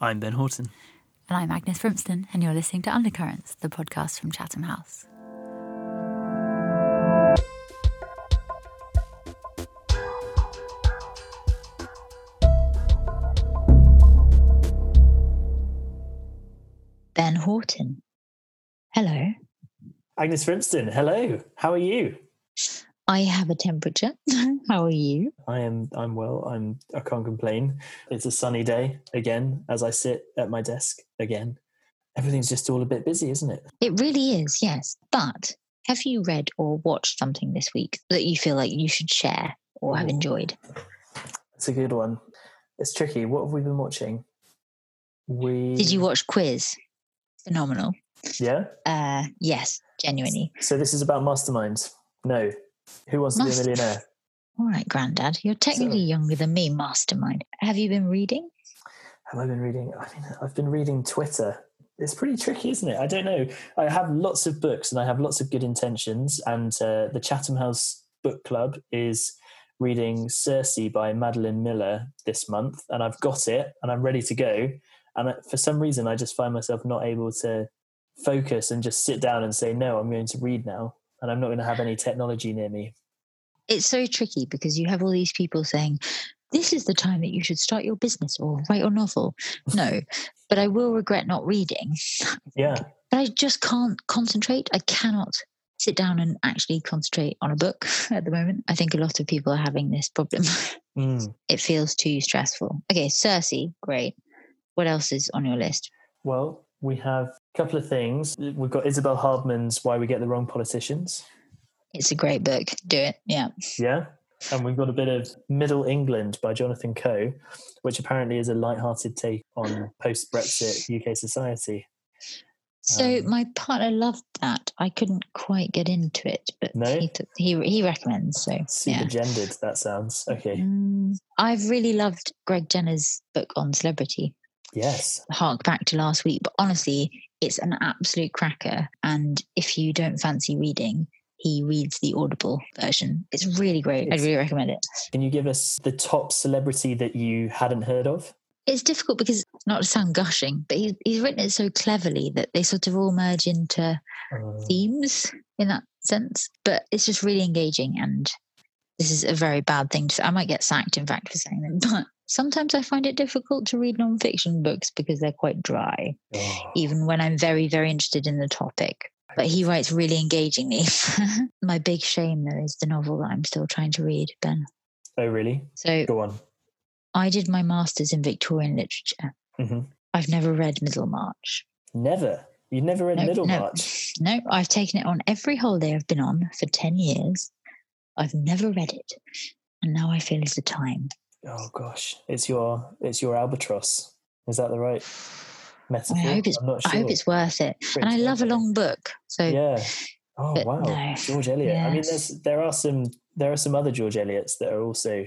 I'm Ben Horton. And I'm Agnes Frimston, and you're listening to Undercurrents, the podcast from Chatham House. Ben Horton. Hello. Agnes Frimston, hello. How are you? I have a temperature. How are you? I am I'm well. I'm I can't complain. It's a sunny day again as I sit at my desk again. Everything's just all a bit busy, isn't it? It really is, yes. But have you read or watched something this week that you feel like you should share or have enjoyed? It's a good one. It's tricky. What have we been watching? We Did you watch Quiz? Phenomenal. Yeah? Uh yes, genuinely. So this is about masterminds. No. Who wants to be a millionaire? All right, Grandad. You're technically younger than me, mastermind. Have you been reading? Have I been reading? I mean, I've been reading Twitter. It's pretty tricky, isn't it? I don't know. I have lots of books and I have lots of good intentions. And uh, the Chatham House Book Club is reading Circe by Madeline Miller this month, and I've got it and I'm ready to go. And for some reason, I just find myself not able to focus and just sit down and say, "No, I'm going to read now," and I'm not going to have any technology near me. It's so tricky because you have all these people saying, this is the time that you should start your business or write your novel. No, but I will regret not reading. Yeah, But I just can't concentrate. I cannot sit down and actually concentrate on a book at the moment. I think a lot of people are having this problem. Mm. it feels too stressful. Okay, Circe, great. What else is on your list? Well, we have a couple of things. We've got Isabel Hardman's "Why We Get the Wrong Politicians." It's a great book. Do it. Yeah. Yeah. And we've got a bit of Middle England by Jonathan Coe, which apparently is a light-hearted take on post-Brexit UK society. So Um, my partner loved that. I couldn't quite get into it, but No? he, t- he he recommends. So Super yeah. gendered, that sounds. Okay. Mm, I've really loved Greg Jenner's book on celebrity. Yes. Hark back to last week, but honestly, it's an absolute cracker. And if you don't fancy reading, he reads the Audible version. It's really great. I'd really recommend it. Can you give us the top celebrity that you hadn't heard of? It's difficult because not to sound gushing, but he's he's written it so cleverly that they sort of all merge into Um, themes in that sense. But it's just really engaging, and this is a very bad thing to say. I might get sacked, in fact, for saying that. But sometimes I find it difficult to read non-fiction books because they're quite dry, oh, even when I'm very, very interested in the topic. But he writes really engagingly. My big shame, though, is the novel that I'm still trying to read, Ben. oh, really? So Go on. I did my master's in Victorian literature. hmm I've never read Middlemarch. Never. You've never read No. Middlemarch. No, I've taken it on every holiday I've been on for 10 years. I've never read it. And now I feel it's the time. Oh gosh, it's your it's your albatross. Is that the right metaphor? I hope it's, I'm not I hope it's worth it. And I love a long book. So Yeah. Oh wow, no. George Eliot. I mean, there's there are some there are some other George Eliots that are also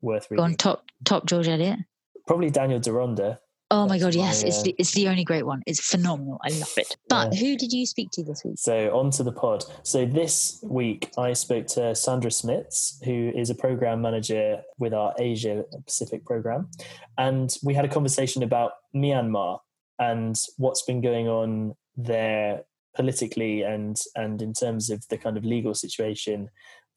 worth go reading. on top, top George Eliot. Probably Daniel Deronda. Oh my God, yes. It's, uh, the, it's the only great one. It's phenomenal. I love it. But who did you speak to this week? So on to the pod. So this week I spoke to Sandra Smits, who is a program manager with our Asia Pacific program, and we had a conversation about Myanmar and what's been going on there politically and and in terms of the kind of legal situation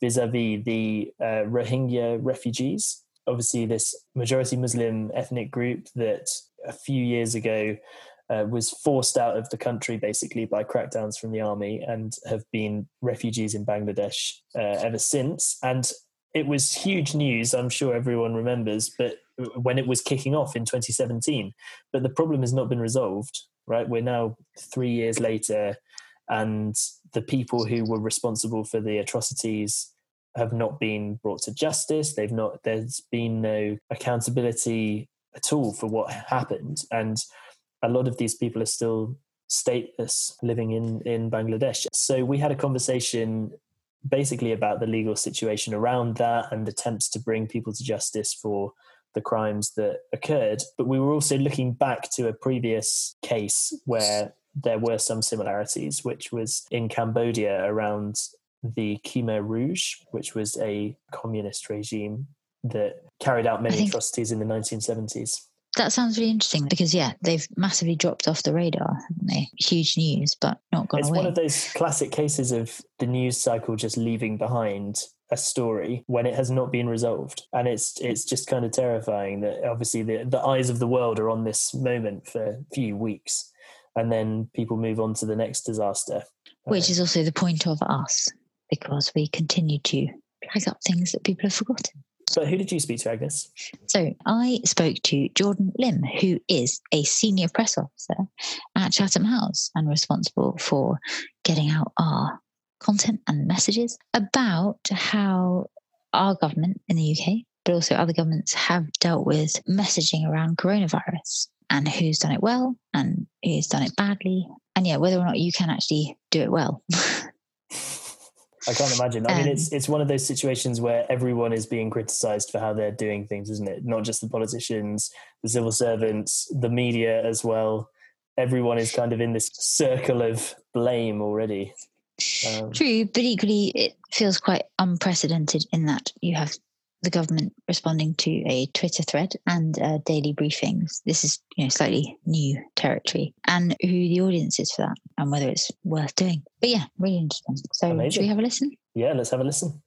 vis-a-vis the uh, Rohingya refugees. Obviously, this majority Muslim ethnic group that a few years ago uh, was forced out of the country basically by crackdowns from the army and have been refugees in Bangladesh uh, ever since. And it was huge news, I'm sure everyone remembers, but when it was kicking off in 2017. But the problem has not been resolved, right? We're now three years later, and the people who were responsible for the atrocities have not been brought to justice. They've not, there's been no accountability at all for what happened. And a lot of these people are still stateless living in, in Bangladesh. So we had a conversation basically about the legal situation around that and attempts to bring people to justice for the crimes that occurred. But we were also looking back to a previous case where there were some similarities, which was in Cambodia around the Khmer Rouge, which was a communist regime that carried out many atrocities in the 1970s. that sounds really interesting because yeah, they've massively dropped off the radar, haven't they? Huge news, but not gone it's away. one of those classic cases of the news cycle just leaving behind a story when it has not been resolved and it's it's just kind of terrifying that obviously the, the eyes of the world are on this moment for a few weeks and then people move on to the next disaster Which uh, is also the point of us because we continue to flag up things that people have forgotten. But who did you speak to agnes So I spoke to Jordan Lim, who is a senior press officer at Chatham House and responsible for getting out our content and messages about how our government in the UK, but also other governments have dealt with messaging around coronavirus and who's done it well and who's done it badly. And yeah, whether or not you can actually do it well. i can't imagine. I mean Um, it's it's one of those situations where everyone is being criticized for how they're doing things isn't it? Not just the politicians the civil servants the media as well. Everyone is kind of in this circle of blame already. Um, True, but equally, it feels quite unprecedented in that you have the government responding to a Twitter thread and uh, daily briefings. This is, you know, slightly new territory, and who the audience is for that, and whether it's worth doing. But yeah, really interesting. So, should we have a listen? yeah let's have a listen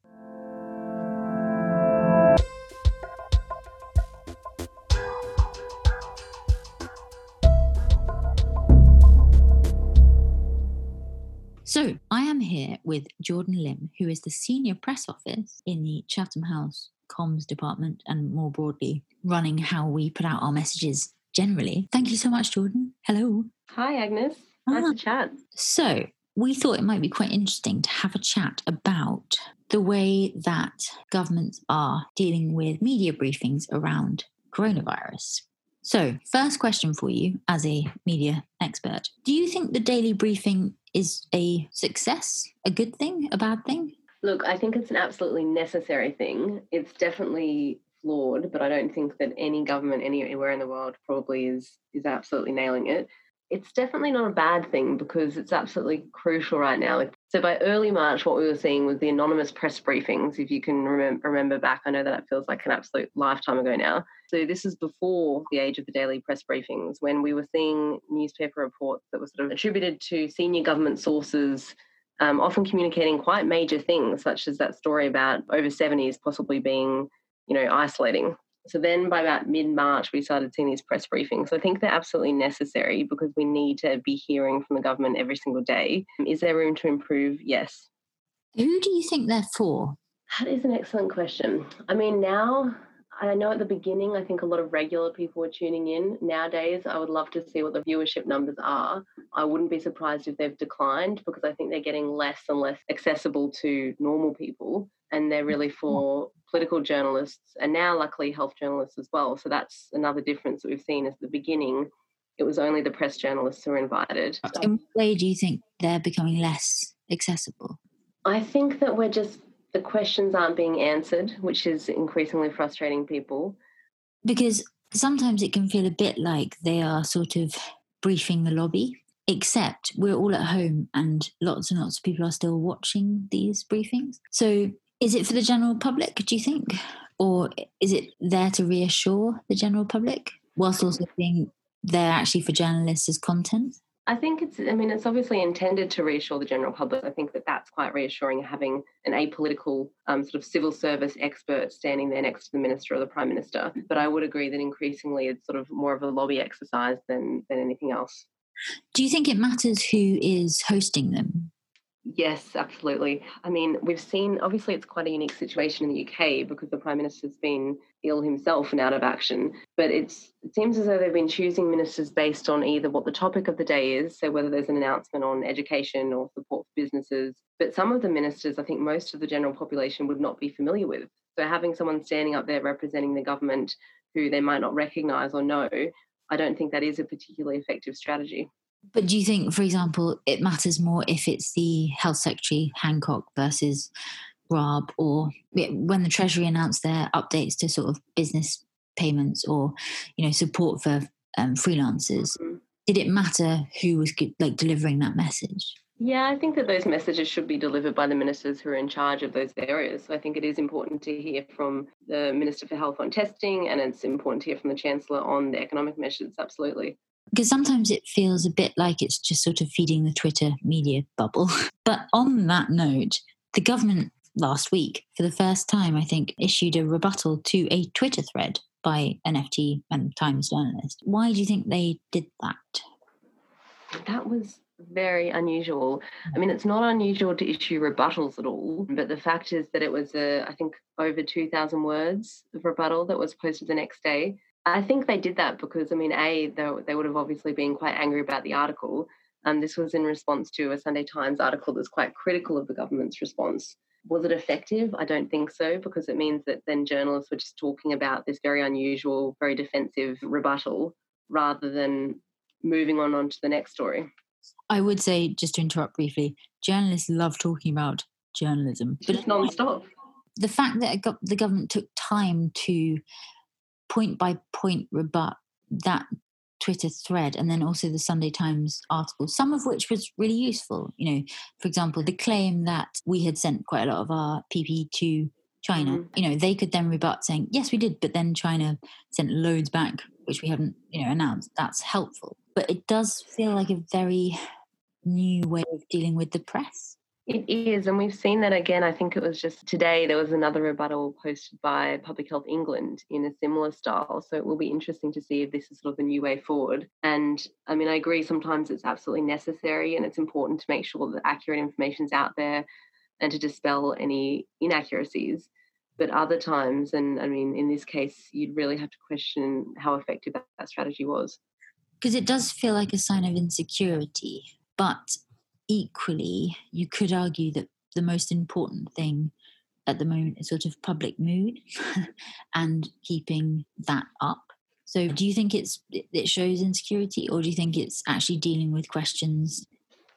So, I am here with Jordan Lim, who is the senior press office in the Chatham House comms department and more broadly running how we put out our messages generally. Thank you so much, Jordan. Hello. Hi, Agnes. Nice Ah. to chat. So, we thought it might be quite interesting to have a chat about the way that governments are dealing with media briefings around coronavirus. So, first question for you as a media expert Do you think the daily briefing is a success, a good thing, a bad thing? Look, I think it's an absolutely necessary thing. It's definitely flawed, but I don't think that any government anywhere in the world probably is is absolutely nailing it. It's definitely not a bad thing because it's absolutely crucial right now. So by early March, what we were seeing was the anonymous press briefings. If you can remem- remember back, I know that it feels like an absolute lifetime ago now. So this is before the age of the daily press briefings, when we were seeing newspaper reports that were sort of attributed to senior government sources um, often communicating quite major things, such as that story about over 70s possibly being, you know, isolating. So then by about mid March, we started seeing these press briefings. So I think they're absolutely necessary because we need to be hearing from the government every single day. Is there room to improve? Yes. Who do you think they're for? That is an excellent question. I mean, now I know at the beginning, I think a lot of regular people were tuning in. Nowadays, I would love to see what the viewership numbers are. I wouldn't be surprised if they've declined because I think they're getting less and less accessible to normal people. And they're really mm-hmm. for political journalists and now, luckily, health journalists as well. So that's another difference that we've seen at the beginning, it was only the press journalists who were invited. In what way do you think they're becoming less accessible? I think that we're just the questions aren't being answered, which is increasingly frustrating people. Because sometimes it can feel a bit like they are sort of briefing the lobby, except we're all at home and lots and lots of people are still watching these briefings. So is it for the general public, do you think? Or is it there to reassure the general public whilst also being there actually for journalists as content? I think it's, I mean, it's obviously intended to reassure the general public. I think that that's quite reassuring having an apolitical um, sort of civil service expert standing there next to the minister or the prime minister. But I would agree that increasingly it's sort of more of a lobby exercise than, than anything else. Do you think it matters who is hosting them? Yes, absolutely. I mean, we've seen obviously it's quite a unique situation in the UK because the Prime Minister's been ill himself and out of action. But it's it seems as though they've been choosing ministers based on either what the topic of the day is, so whether there's an announcement on education or support for businesses. But some of the ministers, I think most of the general population would not be familiar with. So having someone standing up there representing the government who they might not recognise or know, I don't think that is a particularly effective strategy. But do you think, for example, it matters more if it's the Health Secretary Hancock versus Raab, or when the Treasury announced their updates to sort of business payments or you know support for um, freelancers? Mhm. Did it matter who was like delivering that message? Yeah, I think that those messages should be delivered by the ministers who are in charge of those areas. So I think it is important to hear from the Minister for Health on testing, and it's important to hear from the Chancellor on the economic measures, absolutely. Because sometimes it feels a bit like it's just sort of feeding the Twitter media bubble. But on that note, the government last week, for the first time, I think, issued a rebuttal to a Twitter thread by an FT and Times journalist. Why do you think they did that? That was very unusual. I mean, it's not unusual to issue rebuttals at all, but the fact is that it was, a, I think, over 2,000 words of rebuttal that was posted the next day. I think they did that because, I mean, A, they, they would have obviously been quite angry about the article. Um, this was in response to a Sunday Times article that's quite critical of the government's response. Was it effective? I don't think so, because it means that then journalists were just talking about this very unusual, very defensive rebuttal rather than moving on on to the next story. I would say, just to interrupt briefly, journalists love talking about journalism, but it's non-stop. The fact that the government took time to point by point rebut that Twitter thread and then also the Sunday Times article, some of which was really useful. You know, for example, the claim that we had sent quite a lot of our PP to China. Mm-hmm. You know, they could then rebut saying, yes, we did, but then China sent loads back, which we haven't, you know, announced. That's helpful. But it does feel like a very new way of dealing with the press. It is, and we've seen that again. I think it was just today there was another rebuttal posted by Public Health England in a similar style. So it will be interesting to see if this is sort of the new way forward. And I mean, I agree, sometimes it's absolutely necessary and it's important to make sure that accurate information is out there and to dispel any inaccuracies. But other times, and I mean, in this case, you'd really have to question how effective that, that strategy was. Because it does feel like a sign of insecurity. But equally, you could argue that the most important thing at the moment is sort of public mood and keeping that up. So, do you think it's it shows insecurity, or do you think it's actually dealing with questions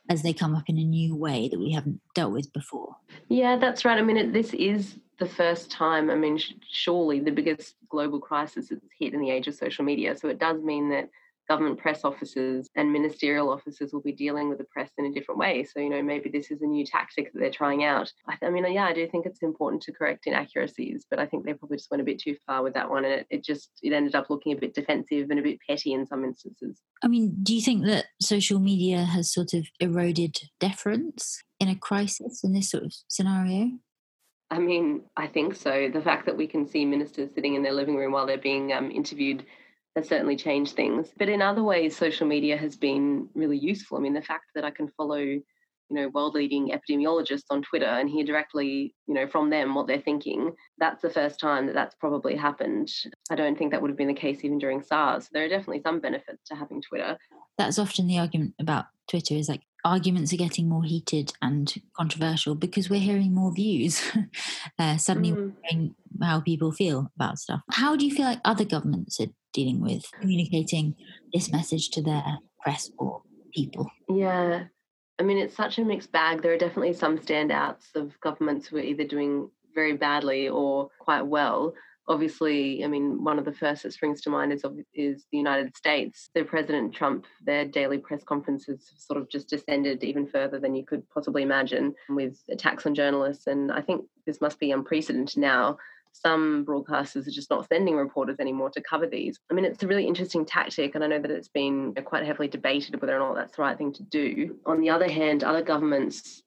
as they come up in a new way that we haven't dealt with before? Yeah, that's right. I mean, it, this is the first time. I mean, sh- surely the biggest global crisis has hit in the age of social media. So it does mean that government press officers and ministerial officers will be dealing with the press in a different way. So, you know, maybe this is a new tactic that they're trying out. I, I mean, yeah, I do think it's important to correct inaccuracies, but I think they probably just went a bit too far with that one. And it, it just, it ended up looking a bit defensive and a bit petty in some instances. I mean, do you think that social media has sort of eroded deference in a crisis in this sort of scenario? I mean, I think so. The fact that we can see ministers sitting in their living room while they're being um, interviewed has certainly changed things. But in other ways, social media has been really useful. I mean, the fact that I can follow, you know, world leading epidemiologists on Twitter and hear directly, you know, from them what they're thinking, that's the first time that that's probably happened. I don't think that would have been the case even during SARS. There are definitely some benefits to having Twitter. That's often the argument about Twitter is like arguments are getting more heated and controversial because we're hearing more views. uh, suddenly, mm. how people feel about stuff. How do you feel like other governments are dealing with communicating this message to their press or people? Yeah. I mean, it's such a mixed bag. There are definitely some standouts of governments who are either doing very badly or quite well obviously, I mean, one of the first that springs to mind is is the United States. So President Trump, their daily press conferences sort of just descended even further than you could possibly imagine with attacks on journalists. And I think this must be unprecedented now. Some broadcasters are just not sending reporters anymore to cover these. I mean, it's a really interesting tactic, and I know that it's been quite heavily debated whether or not that's the right thing to do. On the other hand, other governments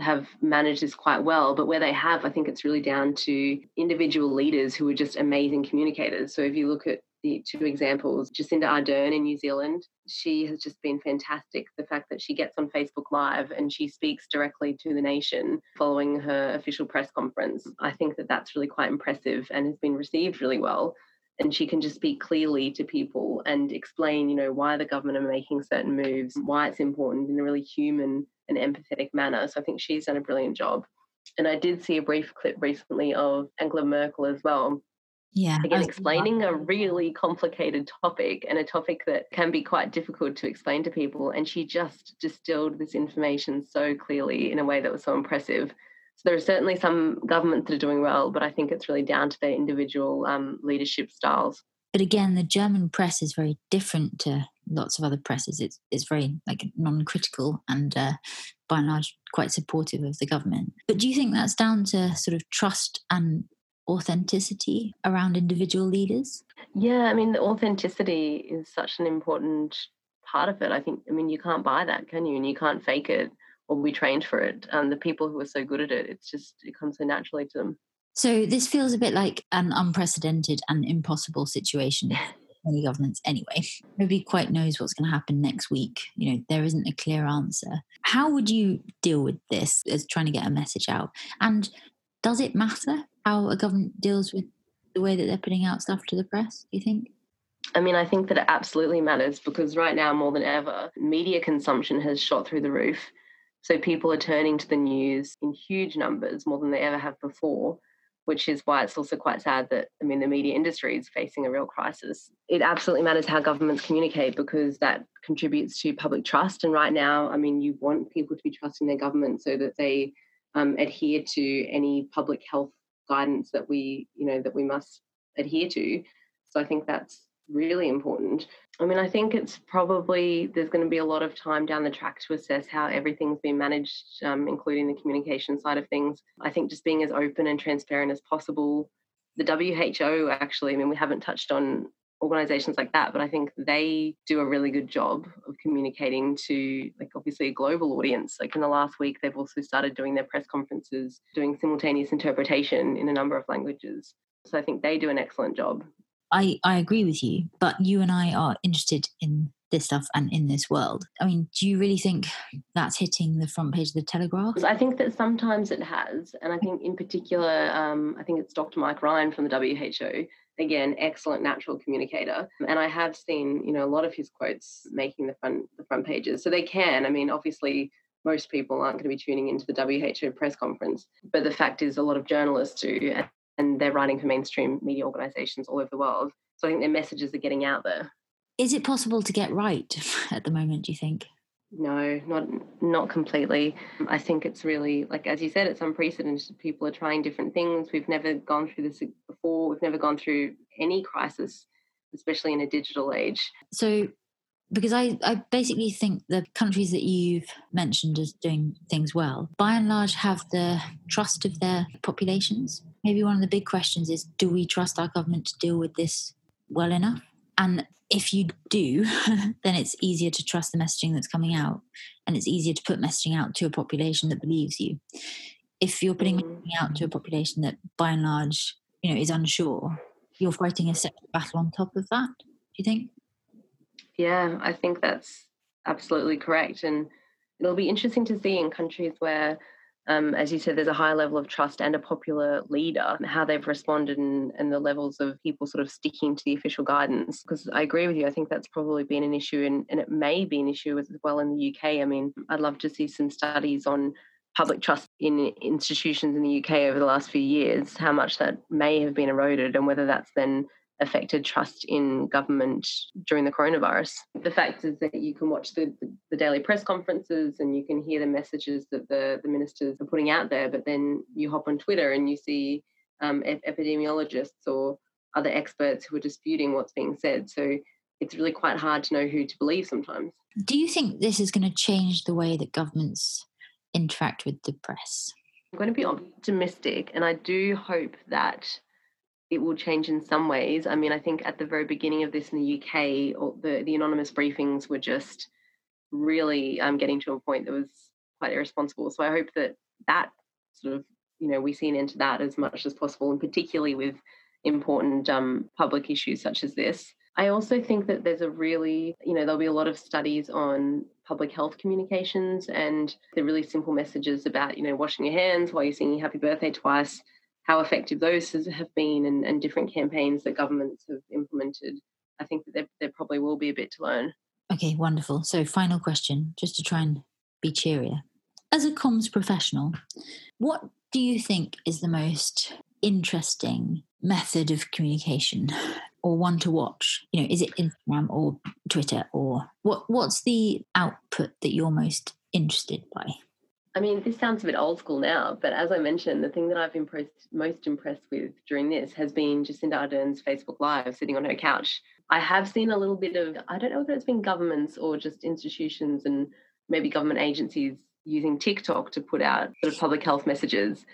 have managed this quite well, but where they have, I think it's really down to individual leaders who are just amazing communicators. So if you look at the two examples, Jacinda Ardern in New Zealand, she has just been fantastic. The fact that she gets on Facebook Live and she speaks directly to the nation following her official press conference, I think that that's really quite impressive and has been received really well. And she can just speak clearly to people and explain you know why the government are making certain moves why it's important in a really human and empathetic manner. So i think she's done a brilliant job. And i did see a brief clip recently of angela merkel as well yeah again explaining a really complicated topic and a topic that can be quite difficult to explain to people and she just distilled this information so clearly in a way that was so impressive so there are certainly some governments that are doing well, but I think it's really down to their individual um, leadership styles. But again, the German press is very different to lots of other presses. It's it's very like non-critical and uh, by and large quite supportive of the government. But do you think that's down to sort of trust and authenticity around individual leaders? Yeah, I mean, the authenticity is such an important part of it. I think, I mean, you can't buy that, can you? And you can't fake it or be trained for it. And the people who are so good at it, it's just, it comes so naturally to them. So this feels a bit like an unprecedented and impossible situation any governments anyway. Nobody quite knows what's going to happen next week. You know, there isn't a clear answer. How would you deal with this as trying to get a message out? And does it matter how a government deals with the way that they're putting out stuff to the press, do you think? I mean, I think that it absolutely matters because right now, more than ever, media consumption has shot through the roof. So people are turning to the news in huge numbers, more than they ever have before which is why it's also quite sad that I mean the media industry is facing a real crisis. It absolutely matters how governments communicate because that contributes to public trust. And right now, I mean, you want people to be trusting their government so that they um, adhere to any public health guidance that we, you know, that we must adhere to. So I think that's really important. I mean, I think it's probably there's going to be a lot of time down the track to assess how everything's been managed, um, including the communication side of things. I think just being as open and transparent as possible. The WHO, actually, I mean, we haven't touched on organizations like that, but I think they do a really good job of communicating to, like, obviously a global audience. Like in the last week, they've also started doing their press conferences, doing simultaneous interpretation in a number of languages. So I think they do an excellent job. I, I agree with you, but you and I are interested in this stuff and in this world. I mean, do you really think that's hitting the front page of the Telegraph? I think that sometimes it has. And I think, in particular, um, I think it's Dr. Mike Ryan from the WHO. Again, excellent natural communicator. And I have seen, you know, a lot of his quotes making the front the front pages. So they can. I mean, obviously, most people aren't going to be tuning into the WHO press conference. But the fact is, a lot of journalists do and they're writing for mainstream media organizations all over the world. So I think their messages are getting out there. Is it possible to get right at the moment, do you think? No, not not completely. I think it's really like as you said, it's unprecedented. People are trying different things. We've never gone through this before. We've never gone through any crisis, especially in a digital age. So because I, I basically think the countries that you've mentioned as doing things well, by and large, have the trust of their populations. Maybe one of the big questions is do we trust our government to deal with this well enough? And if you do, then it's easier to trust the messaging that's coming out and it's easier to put messaging out to a population that believes you. If you're putting mm. messaging out to a population that by and large, you know, is unsure, you're fighting a separate battle on top of that, do you think? Yeah, I think that's absolutely correct. And it'll be interesting to see in countries where, um, as you said, there's a high level of trust and a popular leader, how they've responded and, and the levels of people sort of sticking to the official guidance. Because I agree with you, I think that's probably been an issue and, and it may be an issue as well in the UK. I mean, I'd love to see some studies on public trust in institutions in the UK over the last few years, how much that may have been eroded and whether that's then affected trust in government during the coronavirus. The fact is that you can watch the, the daily press conferences and you can hear the messages that the, the ministers are putting out there, but then you hop on Twitter and you see um, epidemiologists or other experts who are disputing what's being said. So it's really quite hard to know who to believe sometimes. Do you think this is going to change the way that governments interact with the press? I'm going to be optimistic, and I do hope that it will change in some ways. I mean, I think at the very beginning of this in the UK, the, the anonymous briefings were just really um, getting to a point that was quite irresponsible. So I hope that that sort of, you know, we see an end to that as much as possible, and particularly with important um, public issues such as this. I also think that there's a really, you know, there'll be a lot of studies on public health communications and the really simple messages about, you know, washing your hands while you're singing happy birthday twice how effective those have been and, and different campaigns that governments have implemented, I think that there, there probably will be a bit to learn. Okay, wonderful. So, final question, just to try and be cheerier. As a comms professional, what do you think is the most interesting method of communication or one to watch? You know, is it Instagram or Twitter or what what's the output that you're most interested by? I mean, this sounds a bit old school now, but as I mentioned, the thing that I've impressed most impressed with during this has been Jacinda Ardern's Facebook Live sitting on her couch. I have seen a little bit of, I don't know whether it's been governments or just institutions and maybe government agencies using TikTok to put out sort of public health messages.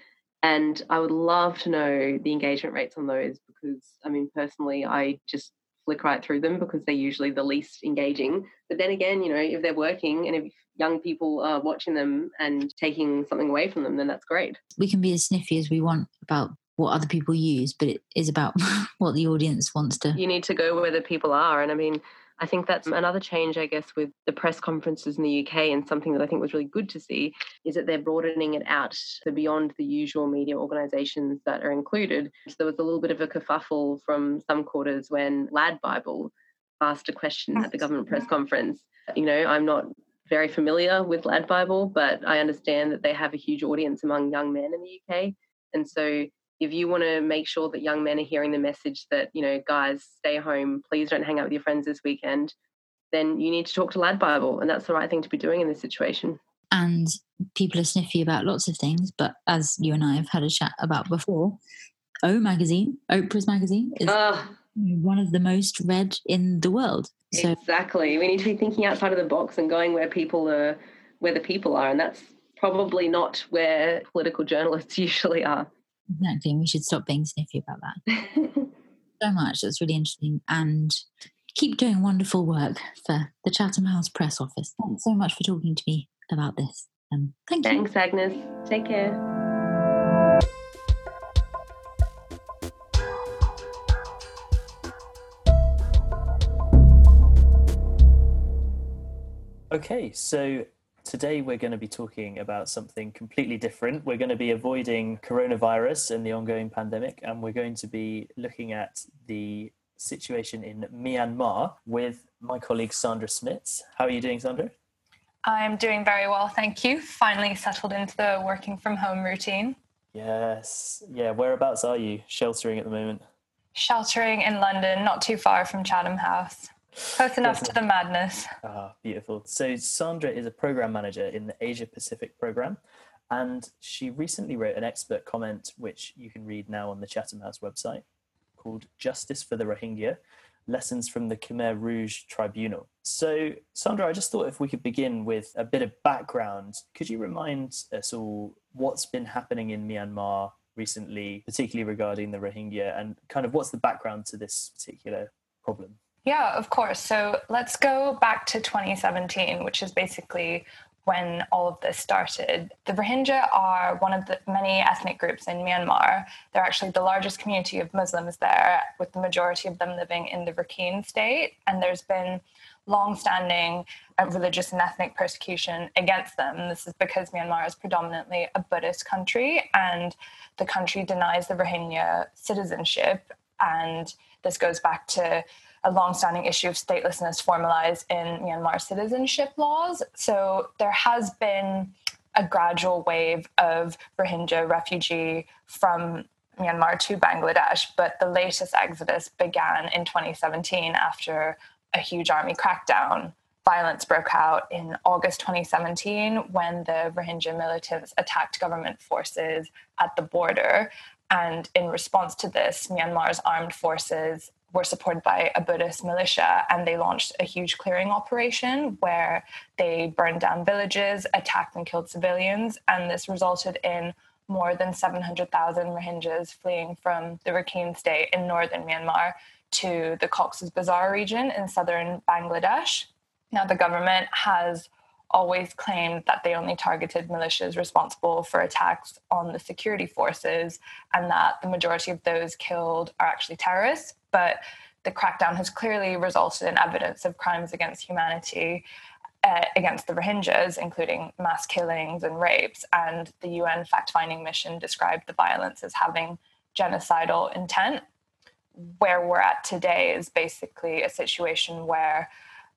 And I would love to know the engagement rates on those because, I mean, personally, I just flick right through them because they're usually the least engaging. But then again, you know, if they're working and if young people are watching them and taking something away from them, then that's great. We can be as sniffy as we want about what other people use, but it is about what the audience wants to. You need to go where the people are. And I mean, I think that's another change, I guess, with the press conferences in the UK, and something that I think was really good to see is that they're broadening it out to beyond the usual media organisations that are included. So there was a little bit of a kerfuffle from some quarters when Lad Bible asked a question at the government press conference. You know, I'm not very familiar with Lad Bible, but I understand that they have a huge audience among young men in the UK. And so if you want to make sure that young men are hearing the message that, you know, guys, stay home, please don't hang out with your friends this weekend, then you need to talk to Lad Bible. And that's the right thing to be doing in this situation. And people are sniffy about lots of things, but as you and I have had a chat about before, O magazine, Oprah's magazine, is uh, one of the most read in the world. So exactly. We need to be thinking outside of the box and going where people are where the people are. And that's probably not where political journalists usually are. Exactly. And we should stop being sniffy about that. so much. That's really interesting. And keep doing wonderful work for the Chatham House Press Office. Thanks so much for talking to me about this. Um, thank Thanks, you. Thanks, Agnes. Take care. Okay, so Today, we're going to be talking about something completely different. We're going to be avoiding coronavirus and the ongoing pandemic, and we're going to be looking at the situation in Myanmar with my colleague Sandra Smits. How are you doing, Sandra? I'm doing very well, thank you. Finally settled into the working from home routine. Yes. Yeah, whereabouts are you sheltering at the moment? Sheltering in London, not too far from Chatham House. Close enough to the madness. Ah, beautiful. So Sandra is a program manager in the Asia Pacific program, and she recently wrote an expert comment, which you can read now on the Chatham House website, called "Justice for the Rohingya: Lessons from the Khmer Rouge Tribunal." So, Sandra, I just thought if we could begin with a bit of background, could you remind us all what's been happening in Myanmar recently, particularly regarding the Rohingya, and kind of what's the background to this particular problem? Yeah, of course. So let's go back to 2017, which is basically when all of this started. The Rohingya are one of the many ethnic groups in Myanmar. They're actually the largest community of Muslims there, with the majority of them living in the Rakhine state. And there's been long-standing uh, religious and ethnic persecution against them. This is because Myanmar is predominantly a Buddhist country, and the country denies the Rohingya citizenship. And this goes back to a long-standing issue of statelessness formalized in Myanmar citizenship laws. So there has been a gradual wave of Rohingya refugee from Myanmar to Bangladesh, but the latest exodus began in 2017 after a huge army crackdown. Violence broke out in August 2017 when the Rohingya militants attacked government forces at the border. And in response to this, Myanmar's armed forces were supported by a Buddhist militia, and they launched a huge clearing operation where they burned down villages, attacked and killed civilians, and this resulted in more than 700,000 Rohingyas fleeing from the Rakhine state in northern Myanmar to the Cox's Bazar region in southern Bangladesh. Now, the government has always claimed that they only targeted militias responsible for attacks on the security forces and that the majority of those killed are actually terrorists. But the crackdown has clearly resulted in evidence of crimes against humanity uh, against the Rohingyas, including mass killings and rapes. And the UN fact finding mission described the violence as having genocidal intent. Where we're at today is basically a situation where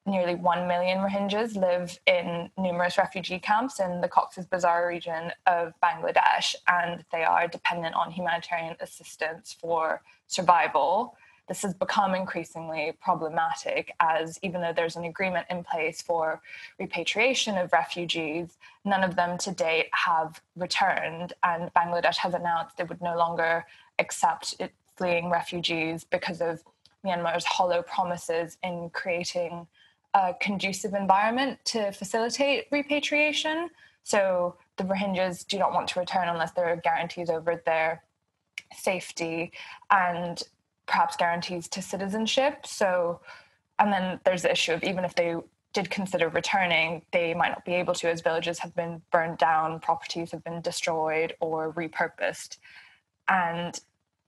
nearly 1 million Rohingyas live in numerous refugee camps in the Cox's Bazar region of Bangladesh, and they are dependent on humanitarian assistance for survival. This has become increasingly problematic as, even though there's an agreement in place for repatriation of refugees, none of them to date have returned. And Bangladesh has announced it would no longer accept fleeing refugees because of Myanmar's hollow promises in creating a conducive environment to facilitate repatriation. So the Rohingyas do not want to return unless there are guarantees over their safety and perhaps guarantees to citizenship. So, and then there's the issue of even if they did consider returning, they might not be able to, as villages have been burned down, properties have been destroyed or repurposed. And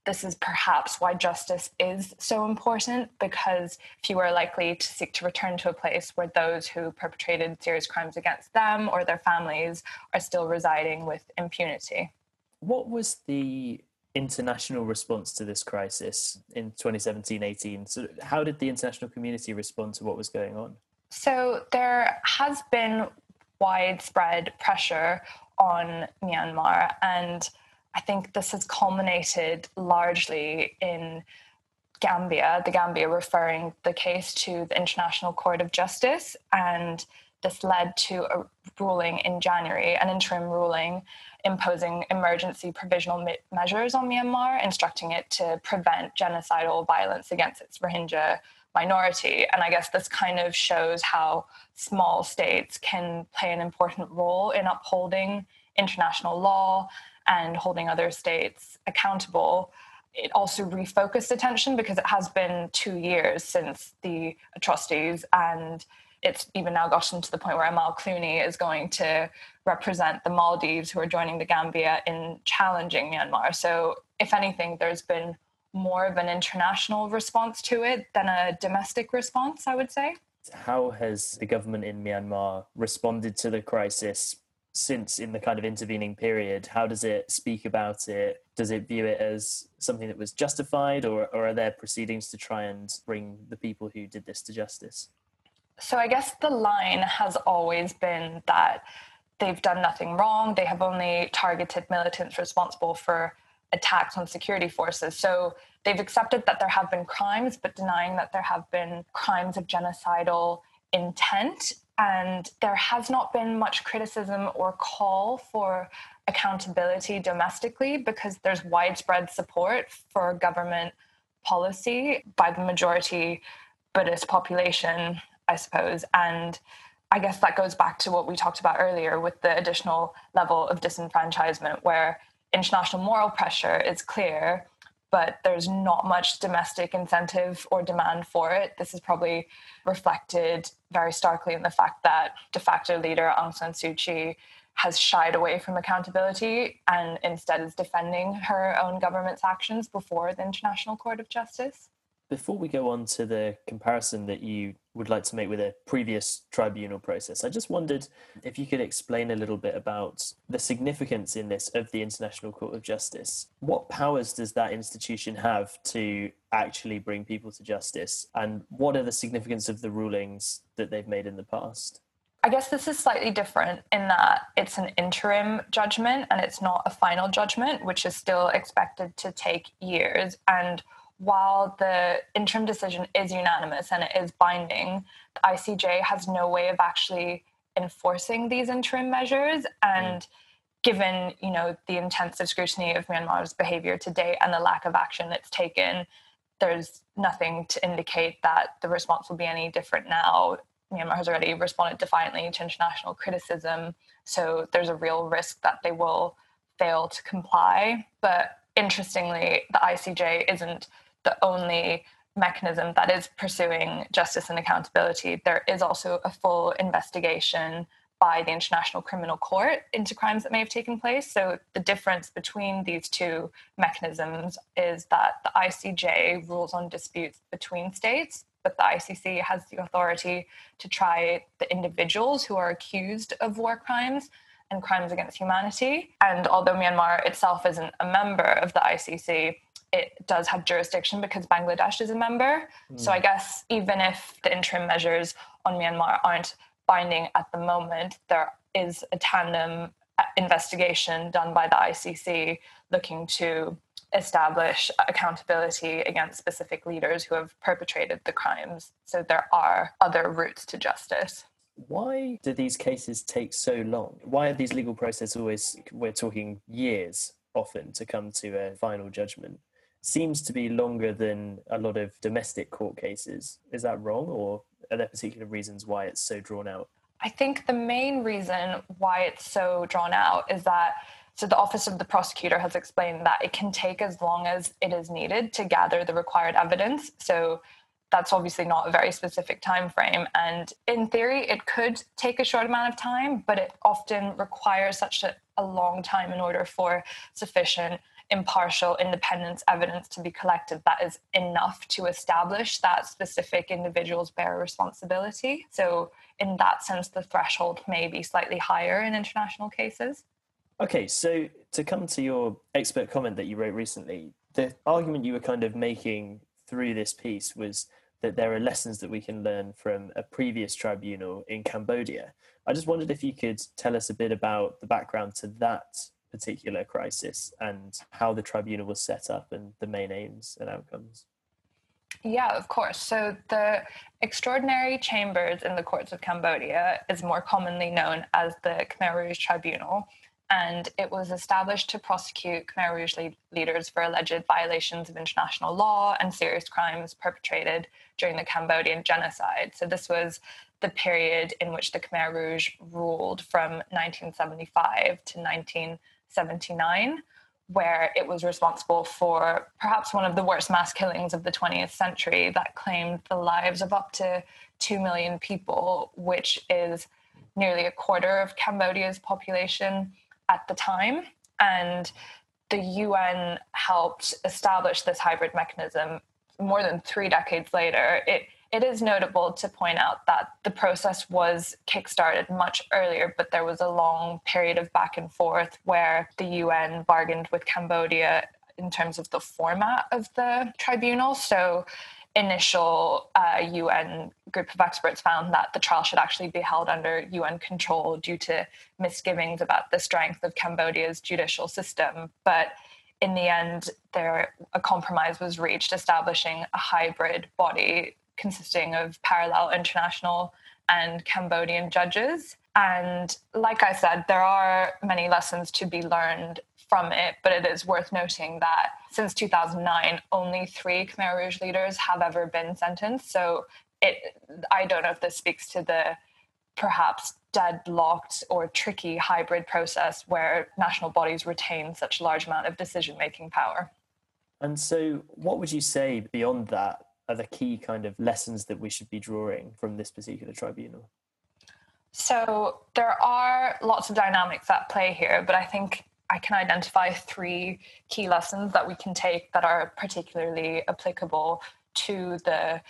this is perhaps why justice is so important because few are likely to seek to return to a place where those who perpetrated serious crimes against them or their families are still residing with impunity. What was the international response to this crisis in 2017 18? So, how did the international community respond to what was going on? So, there has been widespread pressure on Myanmar and I think this has culminated largely in Gambia, the Gambia referring the case to the International Court of Justice. And this led to a ruling in January, an interim ruling imposing emergency provisional me- measures on Myanmar, instructing it to prevent genocidal violence against its Rohingya minority. And I guess this kind of shows how small states can play an important role in upholding international law and holding other states accountable, it also refocused attention because it has been two years since the atrocities and it's even now gotten to the point where Amal Clooney is going to represent the Maldives who are joining the Gambia in challenging Myanmar. So, if anything, there's been more of an international response to it than a domestic response, I would say. How has the government in Myanmar responded to the crisis since in the kind of intervening period how does it speak about it does it view it as something that was justified or, or are there proceedings to try and bring the people who did this to justice so i guess the line has always been that they've done nothing wrong. They have only targeted militants responsible for attacks on security forces. So they've accepted that there have been crimes but denying that there have been crimes of genocidal intent. And there has not been much criticism or call for accountability domestically because there's widespread support for government policy by the majority Buddhist population, I suppose. And I guess that goes back to what we talked about earlier with the additional level of disenfranchisement, where international moral pressure is clear but there's not much domestic incentive or demand for it. This is probably reflected very starkly in the fact that de facto leader Aung San Suu Kyi has shied away from accountability and instead is defending her own government's actions before the International Court of Justice. Before we go on to the comparison that you would like to make with a previous tribunal process, I just wondered if you could explain a little bit about the significance in this of the International Court of Justice. What powers does that institution have to actually bring people to justice? And what are the significance of the rulings that they've made in the past? I guess this is slightly different in that it's an interim judgment and it's not a final judgment, which is still expected to take years. And while the interim decision is unanimous and it is binding, the ICJ has no way of actually enforcing these interim measures. And mm. given, you know, the intensive scrutiny of Myanmar's behavior to date and the lack of action it's taken, there's nothing to indicate that the response will be any different now. Myanmar has already responded defiantly to international criticism, so there's a real risk that they will fail to comply. But interestingly, the ICJ isn't the only mechanism that is pursuing justice and accountability. There is also a full investigation by the International Criminal Court into crimes that may have taken place. So the difference between these two mechanisms is that the ICJ rules on disputes between states, but the ICC has the authority to try the individuals who are accused of war crimes and crimes against humanity. And although Myanmar itself isn't a member of the ICC, it does have jurisdiction because Bangladesh is a member. Mm. So I guess even if the interim measures on Myanmar aren't binding at the moment, there is a tandem investigation done by the ICC looking to establish accountability against specific leaders who have perpetrated the crimes. So there are other routes to justice. Why do these cases take so long? Why are these legal processes always, we're talking years often, to come to a final judgment? Seems to be longer than a lot of domestic court cases. Is that wrong, or are there particular reasons why it's so drawn out? I think the main reason why it's so drawn out is that so the office of the prosecutor has explained that it can take as long as it is needed to gather the required evidence. So that's obviously not a very specific time frame and in theory it could take a short amount of time but it often requires such a, a long time in order for sufficient impartial independence evidence to be collected that is enough to establish that specific individuals bear responsibility so in that sense the threshold may be slightly higher in international cases okay so to come to your expert comment that you wrote recently the argument you were kind of making through this piece was that there are lessons that we can learn from a previous tribunal in Cambodia. I just wondered if you could tell us a bit about the background to that particular crisis and how the tribunal was set up and the main aims and outcomes. Yeah, of course. So the extraordinary chambers in the courts of Cambodia is more commonly known as the Khmer Rouge Tribunal and it was established to prosecute Khmer Rouge leaders for alleged violations of international law and serious crimes perpetrated during the Cambodian genocide. So, this was the period in which the Khmer Rouge ruled from 1975 to 1979, where it was responsible for perhaps one of the worst mass killings of the 20th century that claimed the lives of up to 2 million people, which is nearly a quarter of Cambodia's population at the time. And the UN helped establish this hybrid mechanism more than three decades later. It it is notable to point out that the process was kickstarted much earlier, but there was a long period of back and forth where the UN bargained with Cambodia in terms of the format of the tribunal. So initial uh, UN group of experts found that the trial should actually be held under UN control due to misgivings about the strength of Cambodia's judicial system. But in the end, there a compromise was reached, establishing a hybrid body consisting of parallel international and Cambodian judges. And like I said, there are many lessons to be learned from it, but it is worth noting that since 2009, only three Khmer Rouge leaders have ever been sentenced. So it, I don't know if this speaks to the perhaps deadlocked or tricky hybrid process where national bodies retain such large amount of decision making power. And so, what would you say beyond that are the key kind of lessons that we should be drawing from this particular tribunal? So, there are lots of dynamics at play here, but I think I can identify three key lessons that we can take that are particularly applicable to the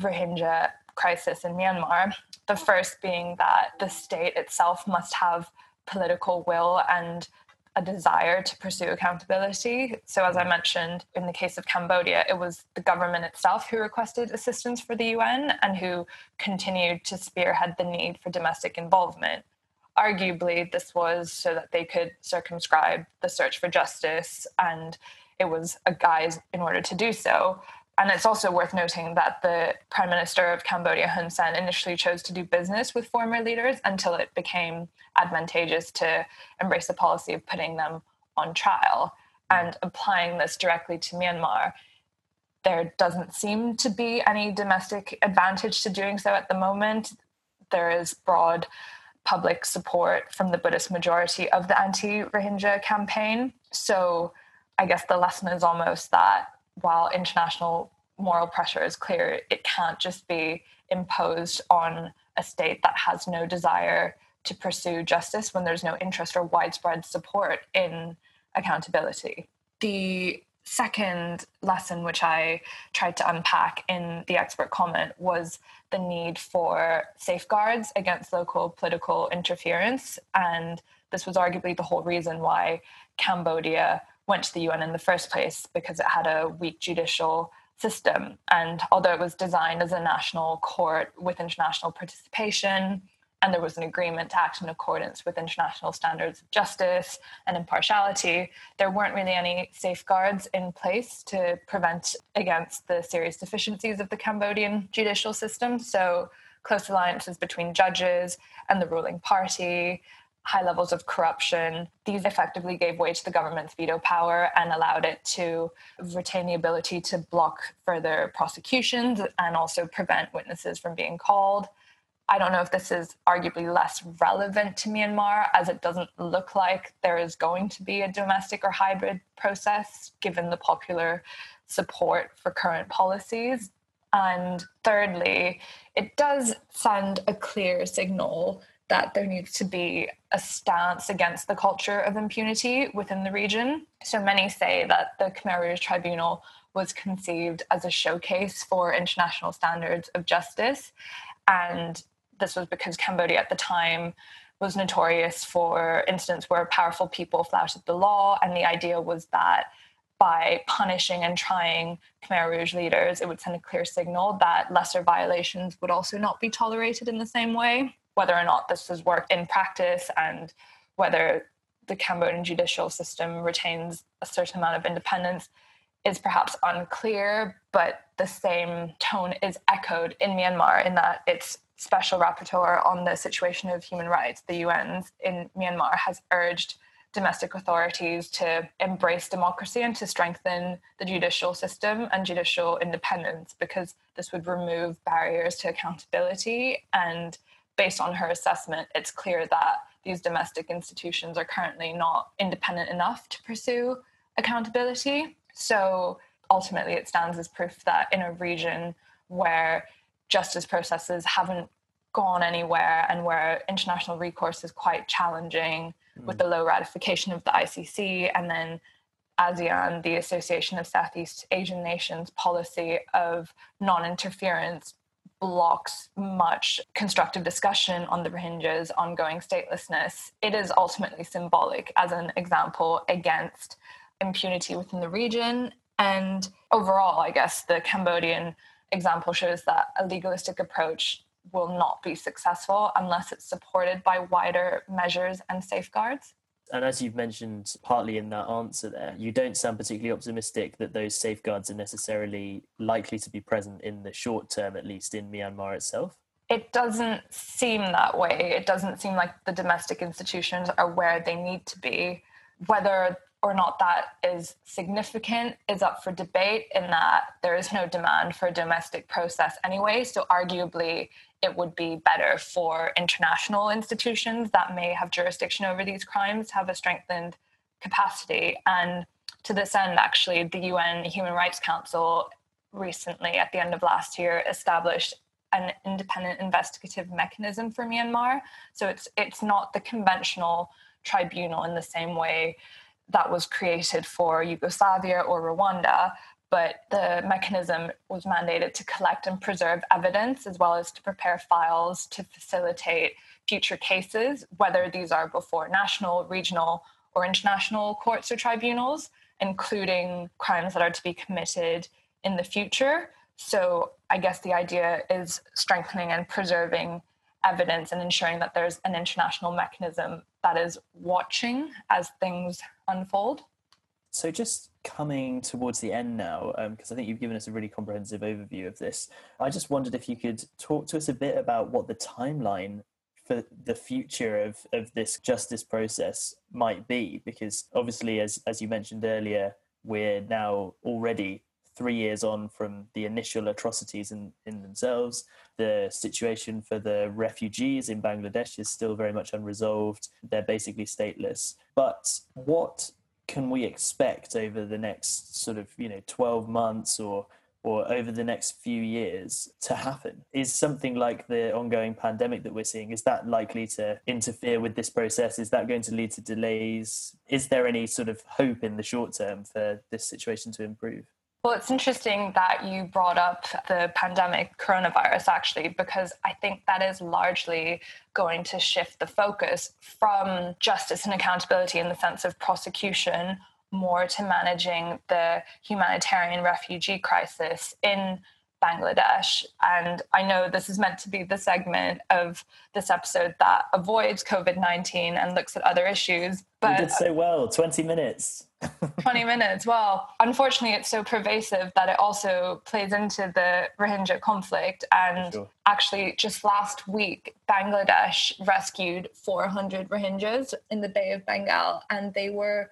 Rohingya crisis in Myanmar. The first being that the state itself must have political will and a desire to pursue accountability. So, as I mentioned, in the case of Cambodia, it was the government itself who requested assistance for the UN and who continued to spearhead the need for domestic involvement arguably this was so that they could circumscribe the search for justice and it was a guise in order to do so and it's also worth noting that the prime minister of cambodia hun sen initially chose to do business with former leaders until it became advantageous to embrace the policy of putting them on trial and applying this directly to myanmar there doesn't seem to be any domestic advantage to doing so at the moment there is broad public support from the Buddhist majority of the anti Rohingya campaign. So I guess the lesson is almost that while international moral pressure is clear, it can't just be imposed on a state that has no desire to pursue justice when there's no interest or widespread support in accountability. The second lesson, which I tried to unpack in the expert comment, was the need for safeguards against local political interference. And this was arguably the whole reason why Cambodia went to the UN in the first place, because it had a weak judicial system. And although it was designed as a national court with international participation, and there was an agreement to act in accordance with international standards of justice and impartiality, there weren't really any safeguards in place to prevent against the serious deficiencies of the Cambodian judicial system. So, close alliances between judges and the ruling party, high levels of corruption. These effectively gave way to the government's veto power and allowed it to retain the ability to block further prosecutions and also prevent witnesses from being called I don't know if this is arguably less relevant to Myanmar, as it doesn't look like there is going to be a domestic or hybrid process given the popular support for current policies. And thirdly, it does send a clear signal that there needs to be a stance against the culture of impunity within the region. So many say that the Khmer Rouge Tribunal was conceived as a showcase for international standards of justice. And this was because Cambodia at the time was notorious for incidents where powerful people flouted the law. And the idea was that by punishing and trying Khmer Rouge leaders, it would send a clear signal that lesser violations would also not be tolerated in the same way. Whether or not this has worked in practice and whether the Cambodian judicial system retains a certain amount of independence is perhaps unclear, but the same tone is echoed in Myanmar in that its special rapporteur on the situation of human rights, the UN's in Myanmar, has urged domestic authorities to embrace democracy and to strengthen the judicial system and judicial independence because this would remove barriers to accountability. And based on her assessment, it's clear that these domestic institutions are currently not independent enough to pursue accountability. So ultimately, it stands as proof that in a region where justice processes haven't gone anywhere and where international recourse is quite challenging mm. with the low ratification of the ICC and then ASEAN, the Association of Southeast Asian Nations policy of non interference blocks much constructive discussion on the Rohingyas' ongoing statelessness. It is ultimately symbolic as an example against impunity within the region. And overall, I guess the Cambodian example shows that a legalistic approach will not be successful unless it's supported by wider measures and safeguards. And as you've mentioned partly in that answer there, you don't sound particularly optimistic that those safeguards are necessarily likely to be present in the short term, at least in Myanmar itself. It doesn't seem that way. It doesn't seem like the domestic institutions are where they need to be. Whether or not that is significant is up for debate in that there is no demand for a domestic process anyway. So, arguably, it would be better for international institutions that may have jurisdiction over these crimes to have a strengthened capacity. And to this end, actually, the UN Human Rights Council recently, at the end of last year, established an independent investigative mechanism for Myanmar. So it's it's not the conventional tribunal in the same way that was created for Yugoslavia or Rwanda, but the mechanism was mandated to collect and preserve evidence as well as to prepare files to facilitate future cases, whether these are before national, regional, or international courts or tribunals, including crimes that are to be committed in the future. So, I guess the idea is strengthening and preserving evidence and ensuring that there's an international mechanism that is watching as things unfold. So, just coming towards the end now, because um, I think you've given us a really comprehensive overview of this, I just wondered if you could talk to us a bit about what the timeline for the future of, of this justice process might be, because obviously, as, as you mentioned earlier, we're now already three years on from the initial atrocities in, in themselves. The situation for the refugees in Bangladesh is still very much unresolved. They're basically stateless. But what can we expect over the next sort of, you know, 12 months or or over the next few years to happen? Is something like the ongoing pandemic that we're seeing, is that likely to interfere with this process? Is that going to lead to delays? Is there any sort of hope in the short term for this situation to improve? Well, it's interesting that you brought up the pandemic coronavirus, actually, because I think that is largely going to shift the focus from justice and accountability in the sense of prosecution more to managing the humanitarian refugee crisis in Bangladesh. And I know this is meant to be the segment of this episode that avoids COVID 19 and looks at other issues. But you did so well 20 minutes. 20 minutes. Well, unfortunately, it's so pervasive that it also plays into the Rohingya conflict. And sure. actually, just last week, Bangladesh rescued 400 Rohingyas in the Bay of Bengal, and they were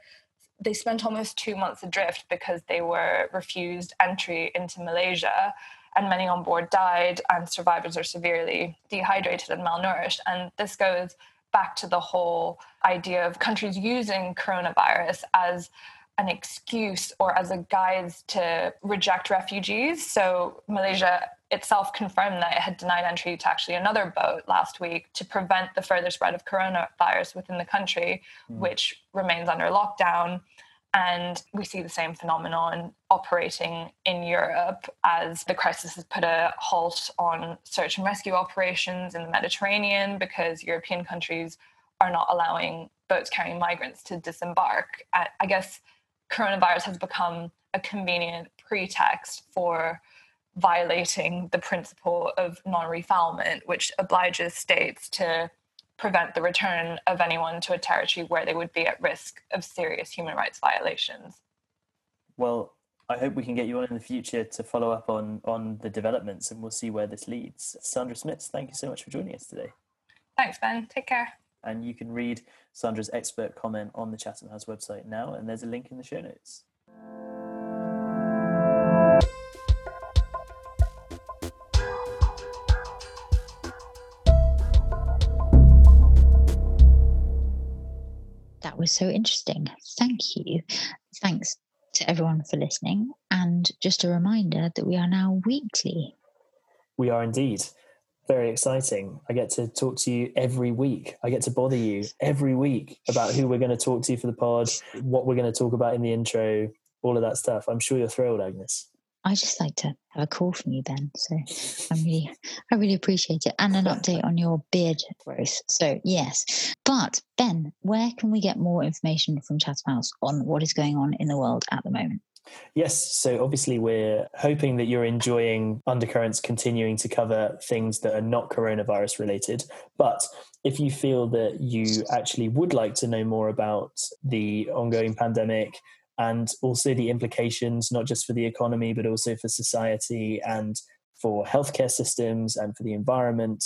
they spent almost two months adrift because they were refused entry into Malaysia and many on board died, and survivors are severely dehydrated and malnourished. And this goes back to the whole idea of countries using coronavirus as an excuse or as a guise to reject refugees. So Malaysia itself confirmed that it had denied entry to actually another boat last week to prevent the further spread of coronavirus within the country, mm. which remains under lockdown. And we see the same phenomenon operating in Europe as the crisis has put a halt on search and rescue operations in the Mediterranean because European countries are not allowing boats carrying migrants to disembark. I guess coronavirus has become a convenient pretext for violating the principle of non refoulement, which obliges states to prevent the return of anyone to a territory where they would be at risk of serious human rights violations. Well, I hope we can get you on in the future to follow up on on the developments, and we'll see where this leads. Sandra Smits, thank you so much for joining us today. Thanks, Ben. Take care. And you can read Sandra's expert comment on the Chatham House website now, and there's a link in the show notes. Was so interesting. Thank you. Thanks to everyone for listening. And just a reminder that we are now weekly. We are indeed very exciting. I get to talk to you every week. I get to bother you every week about who we're going to talk to for the pod, what we're going to talk about in the intro, all of that stuff. I'm sure you're thrilled, Agnes. I just like to have a call from you, Ben. So I'm really, I really appreciate it, and an update on your beard growth. So yes, but Ben, where can we get more information from Chatham House on what is going on in the world at the moment? Yes, so obviously we're hoping that you're enjoying Undercurrents continuing to cover things that are not coronavirus related. But if you feel that you actually would like to know more about the ongoing pandemic and also the implications, not just for the economy, but also for society and for healthcare systems and for the environment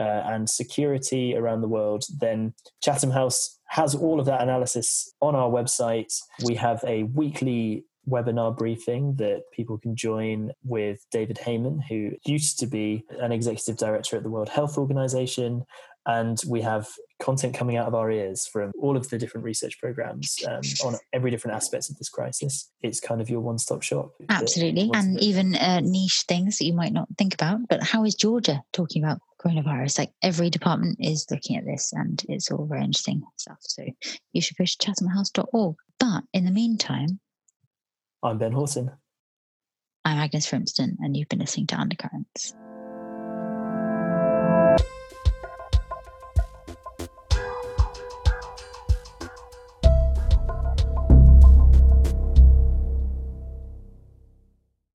uh, and security around the world, then Chatham House has all of that analysis on our website. We have a weekly webinar briefing that people can join with David Heymann, who used to be an executive director at the World Health Organization. And we have content coming out of our ears from all of the different research programs um, on every different aspects of this crisis. It's kind of your one stop shop. Absolutely. And even uh, niche things that you might not think about. But how is Georgia talking about coronavirus? Like every department is looking at this and it's all very interesting stuff. So you should go to chathamhouse.org. But in the meantime, I'm Ben Horton. I'm Agnes Frimston, and you've been listening to Undercurrents.